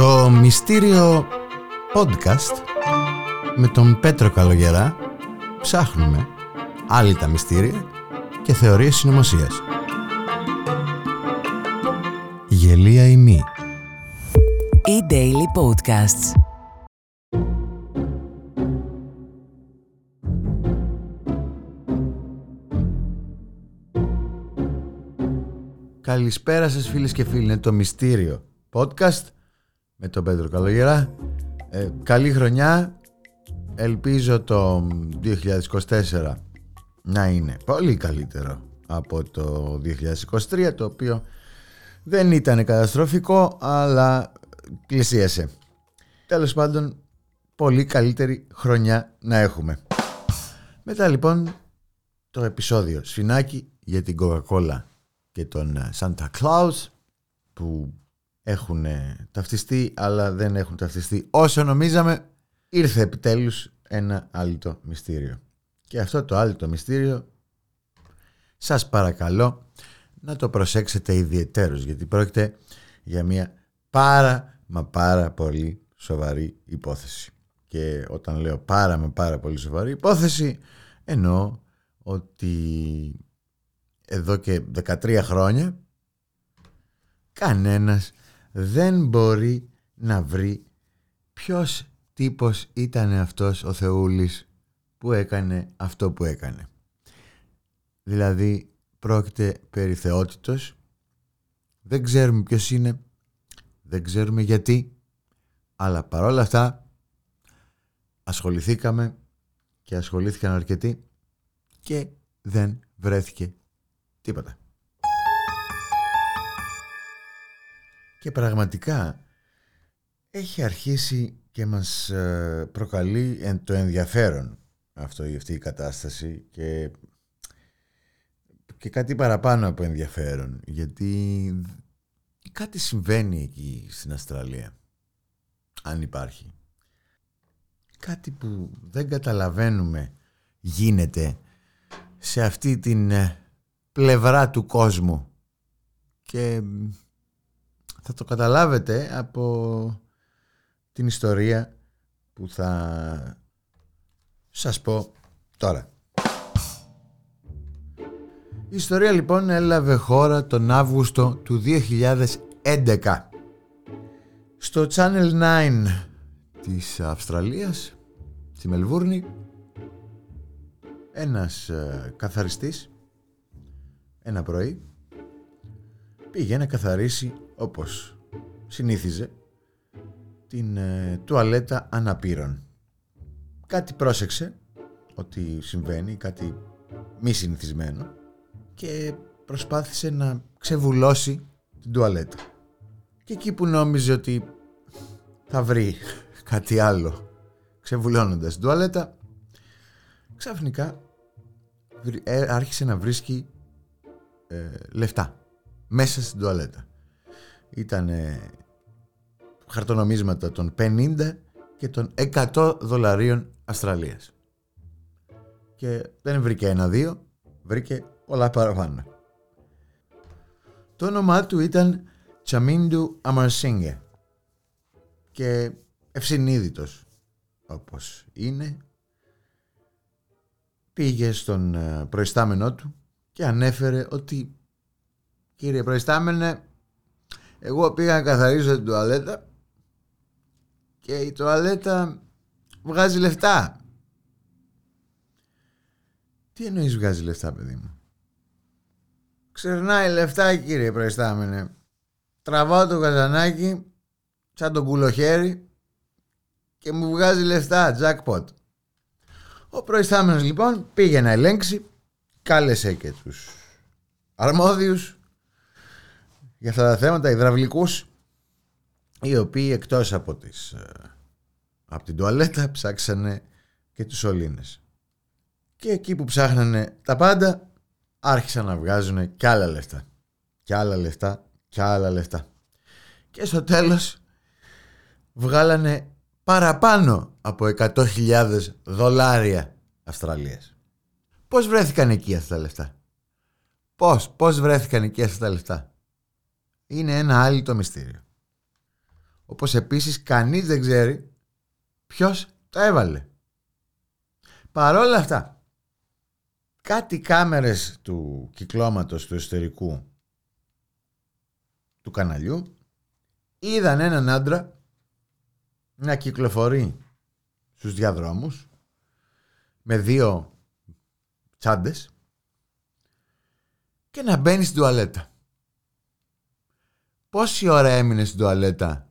Το μυστήριο podcast με τον Πέτρο Καλογερά ψάχνουμε άλλη τα μυστήρια και θεωρίες συνωμοσίας. Γελία ημί. E-Daily Podcasts. Καλησπέρα σας φίλες και φίλοι, είναι το Μυστήριο Podcast με τον Πέτρο Καλογερά. Ε, καλή χρονιά, ελπίζω το 2024 να είναι πολύ καλύτερο από το 2023 το οποίο δεν ήταν καταστροφικό αλλά πλησίασε. Τέλος πάντων πολύ καλύτερη χρονιά να έχουμε. Μετά λοιπόν το επεισόδιο σφινάκι για την Coca-Cola και τον ε, Santa Claus που έχουν ε, ταυτιστεί αλλά δεν έχουν ταυτιστεί. Όσο νομίζαμε ήρθε επιτέλους ένα άλλο μυστήριο. Και αυτό το άλλο μυστήριο σας παρακαλώ να το προσέξετε ιδιαιτέρως γιατί πρόκειται για μια πάρα μα πάρα πολύ σοβαρή υπόθεση. Και όταν λέω πάρα μα πάρα πολύ σοβαρή υπόθεση εννοώ ότι εδώ και 13 χρόνια κανένας δεν μπορεί να βρει ποιος τύπος ήταν αυτός ο Θεούλης που έκανε αυτό που έκανε. Δηλαδή πρόκειται περί θεότητος, δεν ξέρουμε ποιος είναι, δεν ξέρουμε γιατί, αλλά παρόλα αυτά ασχοληθήκαμε και ασχολήθηκαν αρκετοί και δεν βρέθηκε Τίποτα. Και πραγματικά έχει αρχίσει και μας ε, προκαλεί το ενδιαφέρον αυτό, αυτή η κατάσταση και, και κάτι παραπάνω από ενδιαφέρον γιατί κάτι συμβαίνει εκεί στην Αυστραλία αν υπάρχει. Κάτι που δεν καταλαβαίνουμε γίνεται σε αυτή την ε, πλευρά του κόσμου και θα το καταλάβετε από την ιστορία που θα σας πω τώρα. Η ιστορία λοιπόν έλαβε χώρα τον Αύγουστο του 2011 στο Channel 9 της Αυστραλίας στη Μελβούρνη ένας ε, καθαριστής ένα πρωί πήγε να καθαρίσει όπως συνήθιζε την ε, τουαλέτα αναπήρων. Κάτι πρόσεξε ότι συμβαίνει, κάτι μη συνηθισμένο και προσπάθησε να ξεβουλώσει την τουαλέτα. Και εκεί που νόμιζε ότι θα βρει κάτι άλλο ξεβουλώνοντας την τουαλέτα ξαφνικά ε, άρχισε να βρίσκει ε, λεφτά μέσα στην τουαλέτα. Ήταν χαρτονομίσματα των 50 και των 100 δολαρίων Αυστραλίας. Και δεν βρήκε ένα-δύο, βρήκε πολλά παραπάνω. Το όνομά του ήταν Τσαμίντου Αμαρσίνγκε και ευσυνείδητος όπως είναι πήγε στον ε, προϊστάμενό του και ανέφερε ότι κύριε προϊστάμενε εγώ πήγα να καθαρίσω την τουαλέτα και η τουαλέτα βγάζει λεφτά. Τι εννοείς βγάζει λεφτά παιδί μου; Ξερνάει λεφτά κύριε προϊστάμενε. Τραβάω το καζανάκι σαν το κουλοχέρι και μου βγάζει λεφτά, jackpot. Ο προϊστάμενος λοιπόν πήγε να ελέγξει κάλεσε και τους αρμόδιους για αυτά τα θέματα, υδραυλικούς, οι οποίοι εκτός από, τις, ε, από την τουαλέτα ψάξανε και τους σωλήνες. Και εκεί που ψάχνανε τα πάντα, άρχισαν να βγάζουν κι άλλα λεφτά. Κι άλλα λεφτά, κι άλλα λεφτά. Και στο τέλος βγάλανε παραπάνω από 100.000 δολάρια Αυστραλίας. Πώς βρέθηκαν εκεί αυτά τα λεφτά; Πώς, πώς βρέθηκαν εκεί αυτά τα λεφτά; Είναι ένα άλλο το μυστήριο. Όπως επίσης κανείς δεν ξέρει ποιος το έβαλε. Παρόλα αυτά, κάτι κάμερες του κυκλώματος του εσωτερικού του καναλιού είδαν έναν άντρα να κυκλοφορεί στους διαδρόμους με δύο τσάντες και να μπαίνει στην τουαλέτα. Πόση ώρα έμεινε στην τουαλέτα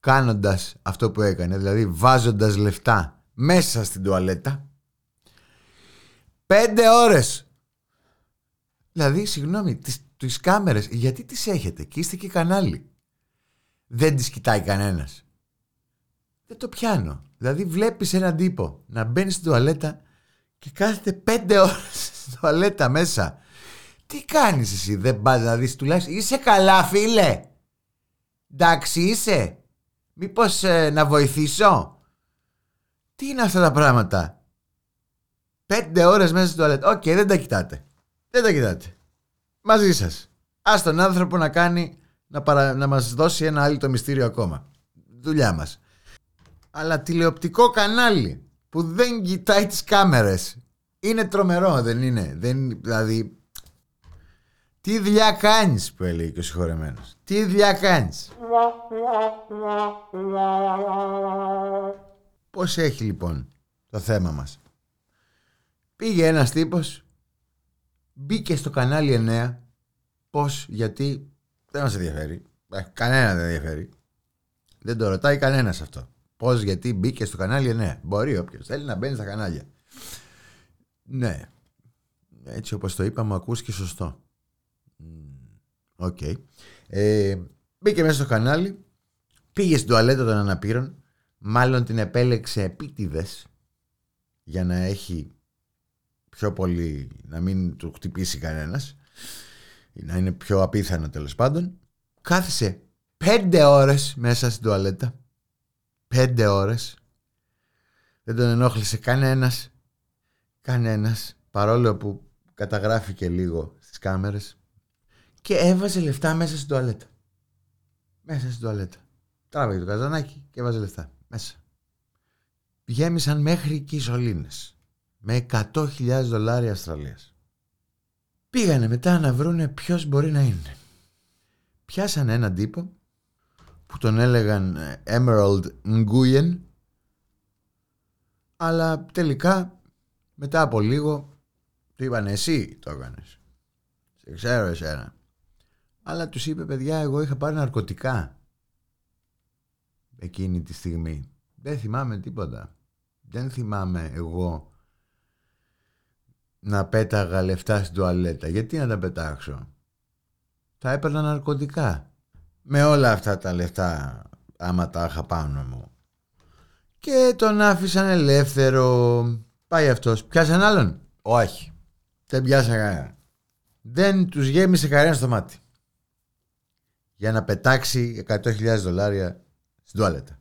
κάνοντας αυτό που έκανε, δηλαδή βάζοντας λεφτά μέσα στην τουαλέτα; Πέντε ώρες. Δηλαδή, συγγνώμη, τις, τις κάμερες, γιατί τις έχετε και είστε και κανάλι. Δεν τις κοιτάει κανένας. Δεν το πιάνω. Δηλαδή βλέπεις έναν τύπο να μπαίνει στην τουαλέτα και κάθεται πέντε ώρες στην τουαλέτα μέσα. Τι κάνεις εσύ, δεν πας να δεις τουλάχιστον. Είσαι καλά φίλε. Εντάξει είσαι. Μήπως ε, να βοηθήσω; Τι είναι αυτά τα πράγματα; Πέντε ώρες μέσα στην τουαλέτα. Οκ, δεν τα κοιτάτε. Δεν τα κοιτάτε. Μαζί σας. Ας τον άνθρωπο να κάνει να, παρα... να μας δώσει ένα άλλο το μυστήριο ακόμα. Δουλειά μας. Αλλά τηλεοπτικό κανάλι που δεν κοιτάει τις κάμερες. Είναι τρομερό, δεν είναι. Δεν, δηλαδή, τι δουλειά κάνεις που έλεγε και ο συγχωρεμένος. Τι δουλειά κάνεις. Πώς έχει λοιπόν το θέμα μας. Πήγε ένας τύπος, μπήκε στο κανάλι 9, πώς, γιατί, δεν μας ενδιαφέρει. Ε, κανένα δεν ενδιαφέρει. Δεν το ρωτάει κανένας αυτό. Πώς, γιατί μπήκε στο κανάλι 9. Μπορεί όποιος θέλει να μπαίνει στα κανάλια. Ναι. Έτσι όπως το είπαμε, ακούγεται σωστό. OK. Okay. Ε, μπήκε μέσα στο κανάλι, πήγε στην τουαλέτα των αναπήρων, μάλλον την επέλεξε επίτηδες για να έχει πιο πολύ, να μην του χτυπήσει κανένας, να είναι πιο απίθανο τέλος πάντων. Κάθισε πέντε ώρες μέσα στην τουαλέτα. Πέντε ώρες. Δεν τον ενόχλησε κανένας. Κανένας. Παρόλο που καταγράφηκε λίγο στις κάμερες και έβαζε λεφτά μέσα στην τουαλέτα. Μέσα στην τουαλέτα. Τράβαγε το καζανάκι και έβαζε λεφτά. Μέσα. Γέμισαν μέχρι και οι σωλήνες. Με 100.000 δολάρια Αυστραλίας. Πήγανε μετά να βρούνε ποιος μπορεί να είναι. Πιάσανε έναν τύπο που τον έλεγαν ε, Emerald Nguyen αλλά τελικά μετά από λίγο του είπαν εσύ το έκανες. Σε ξέρω εσένα. Αλλά τους είπε παιδιά εγώ είχα πάρει ναρκωτικά εκείνη τη στιγμή. Δεν θυμάμαι τίποτα. Δεν θυμάμαι εγώ να πέταγα λεφτά στην τουαλέτα. Γιατί να τα πετάξω; Θα έπαιρνα ναρκωτικά. Με όλα αυτά τα λεφτά άμα τα είχα πάνω μου. Και τον άφησαν ελεύθερο. Πάει αυτός. Πιάσαν άλλον; Όχι. Δεν πιάσα κανένα. Δεν τους γέμισε κανένα στο μάτι για να πετάξει 100.000 δολάρια στην τουαλέτα.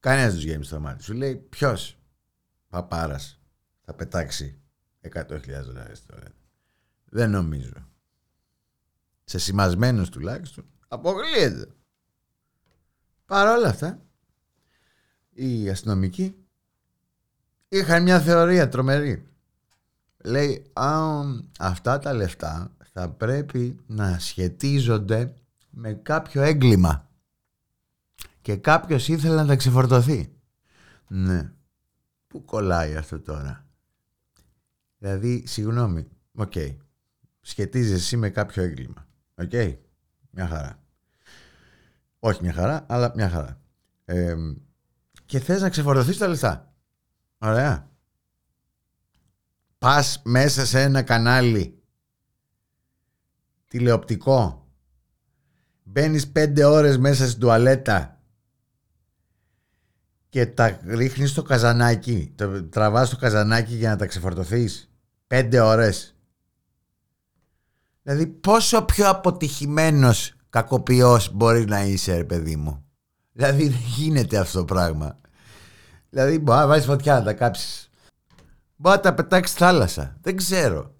Κανένας τους γέμισε το μάτι. Σου λέει ποιος; Παπάρας θα πετάξει 100.000 δολάρια στην τουαλέτα. Δεν νομίζω. Σε σημασμένους τουλάχιστον αποκλείεται. Παρ' όλα αυτά, οι αστυνομικοί είχαν μια θεωρία τρομερή. Λέει, αυτά τα λεφτά θα πρέπει να σχετίζονται με κάποιο έγκλημα και κάποιος ήθελε να τα ξεφορτωθεί. Ναι. Πού κολλάει αυτό τώρα; Δηλαδή, συγγνώμη, OK. Okay. Σχετίζεσαι με κάποιο έγκλημα. OK. Okay. Μια χαρά. Όχι μια χαρά, αλλά μια χαρά. Ε, και θες να ξεφορτωθείς τα λεφτά. Ωραία. Πας μέσα σε ένα κανάλι τηλεοπτικό μπαίνεις πέντε ώρες μέσα στην τουαλέτα και τα ρίχνεις στο καζανάκι, το τραβάς στο καζανάκι για να τα ξεφορτωθείς. Πέντε ώρες. Δηλαδή πόσο πιο αποτυχημένος κακοποιός μπορείς να είσαι ρε παιδί μου. Δηλαδή δεν γίνεται αυτό το πράγμα. Δηλαδή μπορεί να βάζεις φωτιά να τα κάψεις. Μπορεί να τα πετάξεις θάλασσα. Δεν ξέρω.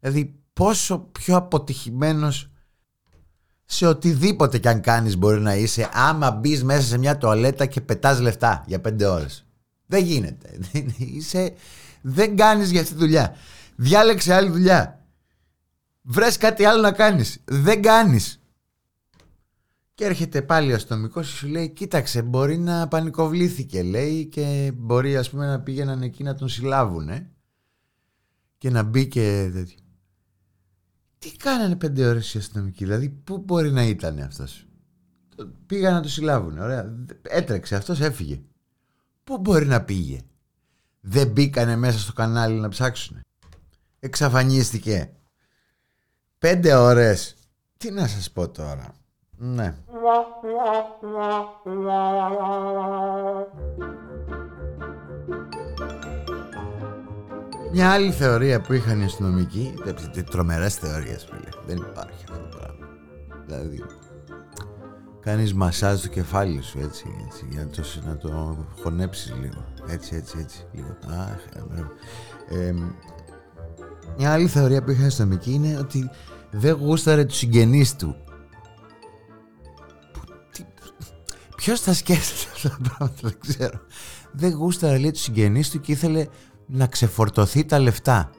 Δηλαδή πόσο πιο αποτυχημένος σε οτιδήποτε κι αν κάνεις μπορεί να είσαι άμα μπεις μέσα σε μια τουαλέτα και πετάς λεφτά για πέντε ώρες. Δεν γίνεται. είσαι, δεν κάνεις για αυτή τη δουλειά. Διάλεξε άλλη δουλειά. Βρες κάτι άλλο να κάνεις. Δεν κάνεις. Και έρχεται πάλι ο αστυνομικός και σου λέει: Κοίταξε, μπορεί να πανικοβλήθηκε, λέει, και μπορεί ας πούμε να πήγαιναν εκεί να τον συλλάβουν. Και να μπει και τέτοιο. Τι κάνανε πέντε ώρες οι αστυνομικοί, δηλαδή πού μπορεί να ήταν αυτός; Πήγαν να το συλλάβουν, ωραία. Έτρεξε, αυτός έφυγε. Πού μπορεί να πήγε; Δεν μπήκανε μέσα στο κανάλι να ψάξουν. Εξαφανίστηκε. Πέντε ώρες. Τι να σας πω τώρα. Ναι. Μια άλλη θεωρία που είχαν οι αστυνομικοί, τρομερές θεωρίες φίλε, δεν υπάρχει αυτό το πράγμα. Δηλαδή, κάνεις μασάζ στο κεφάλι σου έτσι, έτσι για να το, να το χωνέψεις λίγο. Έτσι, έτσι, έτσι, λίγο. Αχ, ε, μια άλλη θεωρία που είχαν οι αστυνομικοί είναι ότι δεν γούσταρε τους συγγενείς του Ποιος θα σκέφτεται αυτά τα πράγματα, δεν ξέρω. Δεν γούσταρε λέει τους συγγενείς του και ήθελε να ξεφορτωθεί τα λεφτά.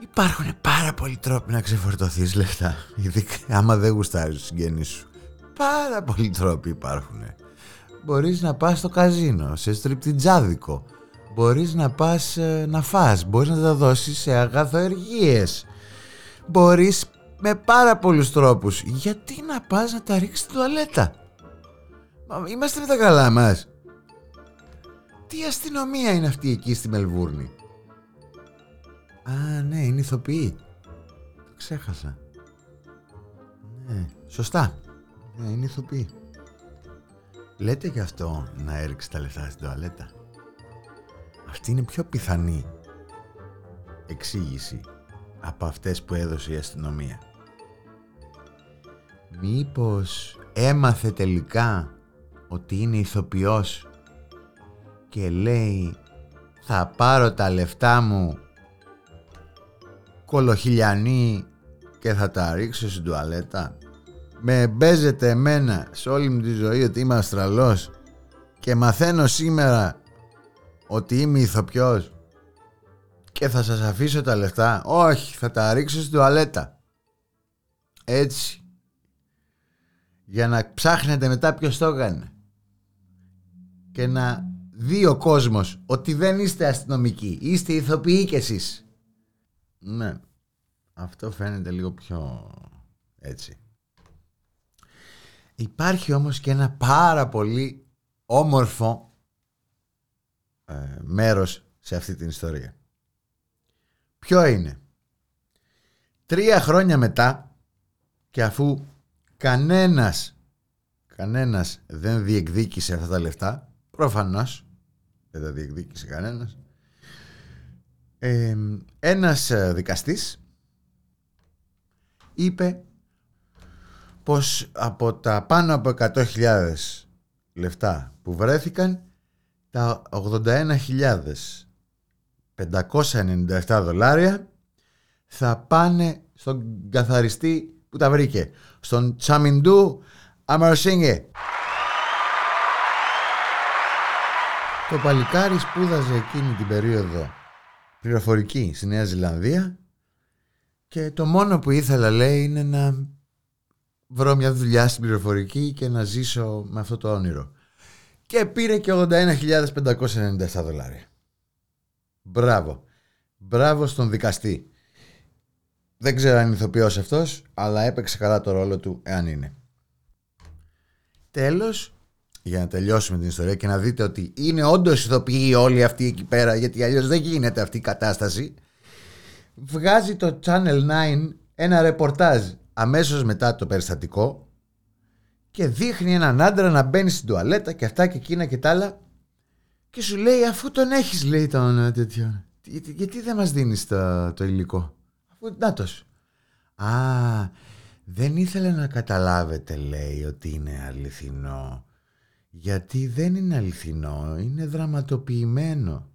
Υπάρχουν πάρα πολλοί τρόποι να ξεφορτωθείς λεφτά. Γιατί άμα δεν γουστάρει τους συγγενείς σου. Πάρα πολλοί τρόποι υπάρχουν. Μπορείς να πας στο καζίνο, σε στριπτιτζάδικο. Μπορείς να πας ε, να φας, μπορείς να τα δώσεις σε αγαθοεργίες. Μπορείς με πάρα πολλούς τρόπους. Γιατί να πας να τα ρίξεις στην τουαλέτα; Είμαστε με τα καλά μας. Τι αστυνομία είναι αυτή εκεί στη Μελβούρνη; Α, ναι, είναι ηθοποιοί. Το ξέχασα. Ναι, σωστά. Ναι, είναι ηθοποιοί. Λέτε γι' αυτό να έριξει τα λεφτά στην τουαλέτα. Αυτή είναι πιο πιθανή εξήγηση από αυτές που έδωσε η αστυνομία. Μήπως έμαθε τελικά ότι είναι ηθοποιός και λέει θα πάρω τα λεφτά μου κολοχιλιανή και θα τα ρίξω στην τουαλέτα. Με μπέζετε εμένα σε όλη μου τη ζωή ότι είμαι αστραλός και μαθαίνω σήμερα ότι είμαι ηθοποιός και θα σας αφήσω τα λεφτά. Όχι, θα τα ρίξω στην τουαλέτα. Έτσι. Για να ψάχνετε μετά ποιος το έκανε και να δει ο κόσμος ότι δεν είστε αστυνομικοί, είστε ηθοποιοί κι εσείς. Ναι, αυτό φαίνεται λίγο πιο έτσι. Υπάρχει όμως και ένα πάρα πολύ όμορφο ε, μέρος σε αυτή την ιστορία. Ποιο είναι; Τρία χρόνια μετά και αφού κανένας κανένας δεν διεκδίκησε αυτά τα λεφτά Προφανώς δεν τα διεκδίκησε κανένας. Ε, ένας δικαστής είπε πως από τα πάνω από 100.000 λεφτά που βρέθηκαν τα 81.597 δολάρια θα πάνε στον καθαριστή που τα βρήκε στον Τσαμιντού Αμαρσίνγκε Το παλικάρι σπούδαζε εκείνη την περίοδο πληροφορική στη Νέα Ζηλανδία και το μόνο που ήθελα λέει είναι να βρω μια δουλειά στην πληροφορική και να ζήσω με αυτό το όνειρο. Και πήρε και 81.597 δολάρια. Μπράβο. Μπράβο στον δικαστή. Δεν ξέρω αν είναι ηθοποιός αυτός, αλλά έπαιξε καλά το ρόλο του εάν είναι. Τέλος, για να τελειώσουμε την ιστορία και να δείτε ότι είναι όντως ηθοποιοί όλοι αυτοί εκεί πέρα, γιατί αλλιώς δεν γίνεται αυτή η κατάσταση. Βγάζει το Channel 9 ένα ρεπορτάζ αμέσως μετά το περιστατικό και δείχνει έναν άντρα να μπαίνει στην τουαλέτα και αυτά και εκείνα και τα άλλα και σου λέει αφού τον έχεις λέει τον ε, τέτοιο γιατί δεν μας δίνεις το, το υλικό; Αφού νάτος α δεν ήθελε να καταλάβετε λέει ότι είναι αληθινό γιατί δεν είναι αληθινό, είναι δραματοποιημένο.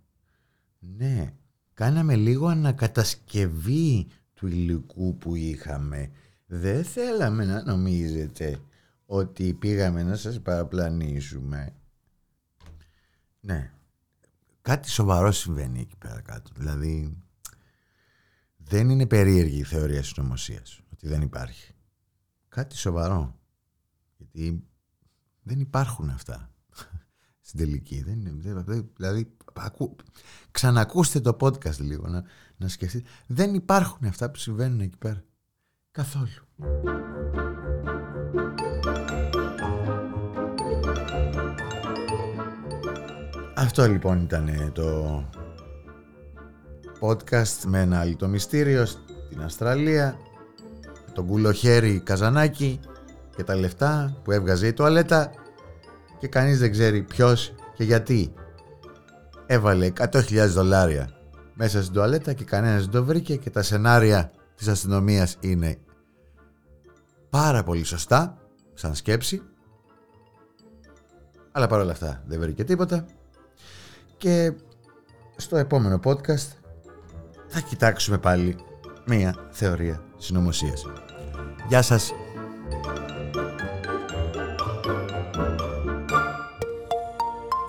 Ναι, κάναμε λίγο ανακατασκευή του υλικού που είχαμε. Δεν θέλαμε να νομίζετε ότι πήγαμε να σας παραπλανήσουμε. Ναι. Κάτι σοβαρό συμβαίνει εκεί πέρα κάτω. Δηλαδή δεν είναι περίεργη η θεωρία συνωμοσία ότι δεν υπάρχει. Κάτι σοβαρό. Γιατί δεν υπάρχουν αυτά στην τελική. Δεν, δεν, δηλαδή, ακού, ξανακούστε το podcast λίγο να, να σκεφτείτε. Δεν υπάρχουν αυτά που συμβαίνουν εκεί πέρα. Καθόλου. Αυτό λοιπόν ήταν το podcast με ένα άλλο το μυστήριο στην Αυστραλία τον κουλοχέρι καζανάκι και τα λεφτά που έβγαζε η τουαλέτα και κανείς δεν ξέρει ποιος και γιατί έβαλε 100.000 δολάρια μέσα στην τουαλέτα και κανένας δεν το βρήκε και τα σενάρια της αστυνομίας είναι πάρα πολύ σωστά σαν σκέψη αλλά παρόλα αυτά δεν βρήκε τίποτα και στο επόμενο podcast θα κοιτάξουμε πάλι μία θεωρία συνωμοσίας. Γεια σας!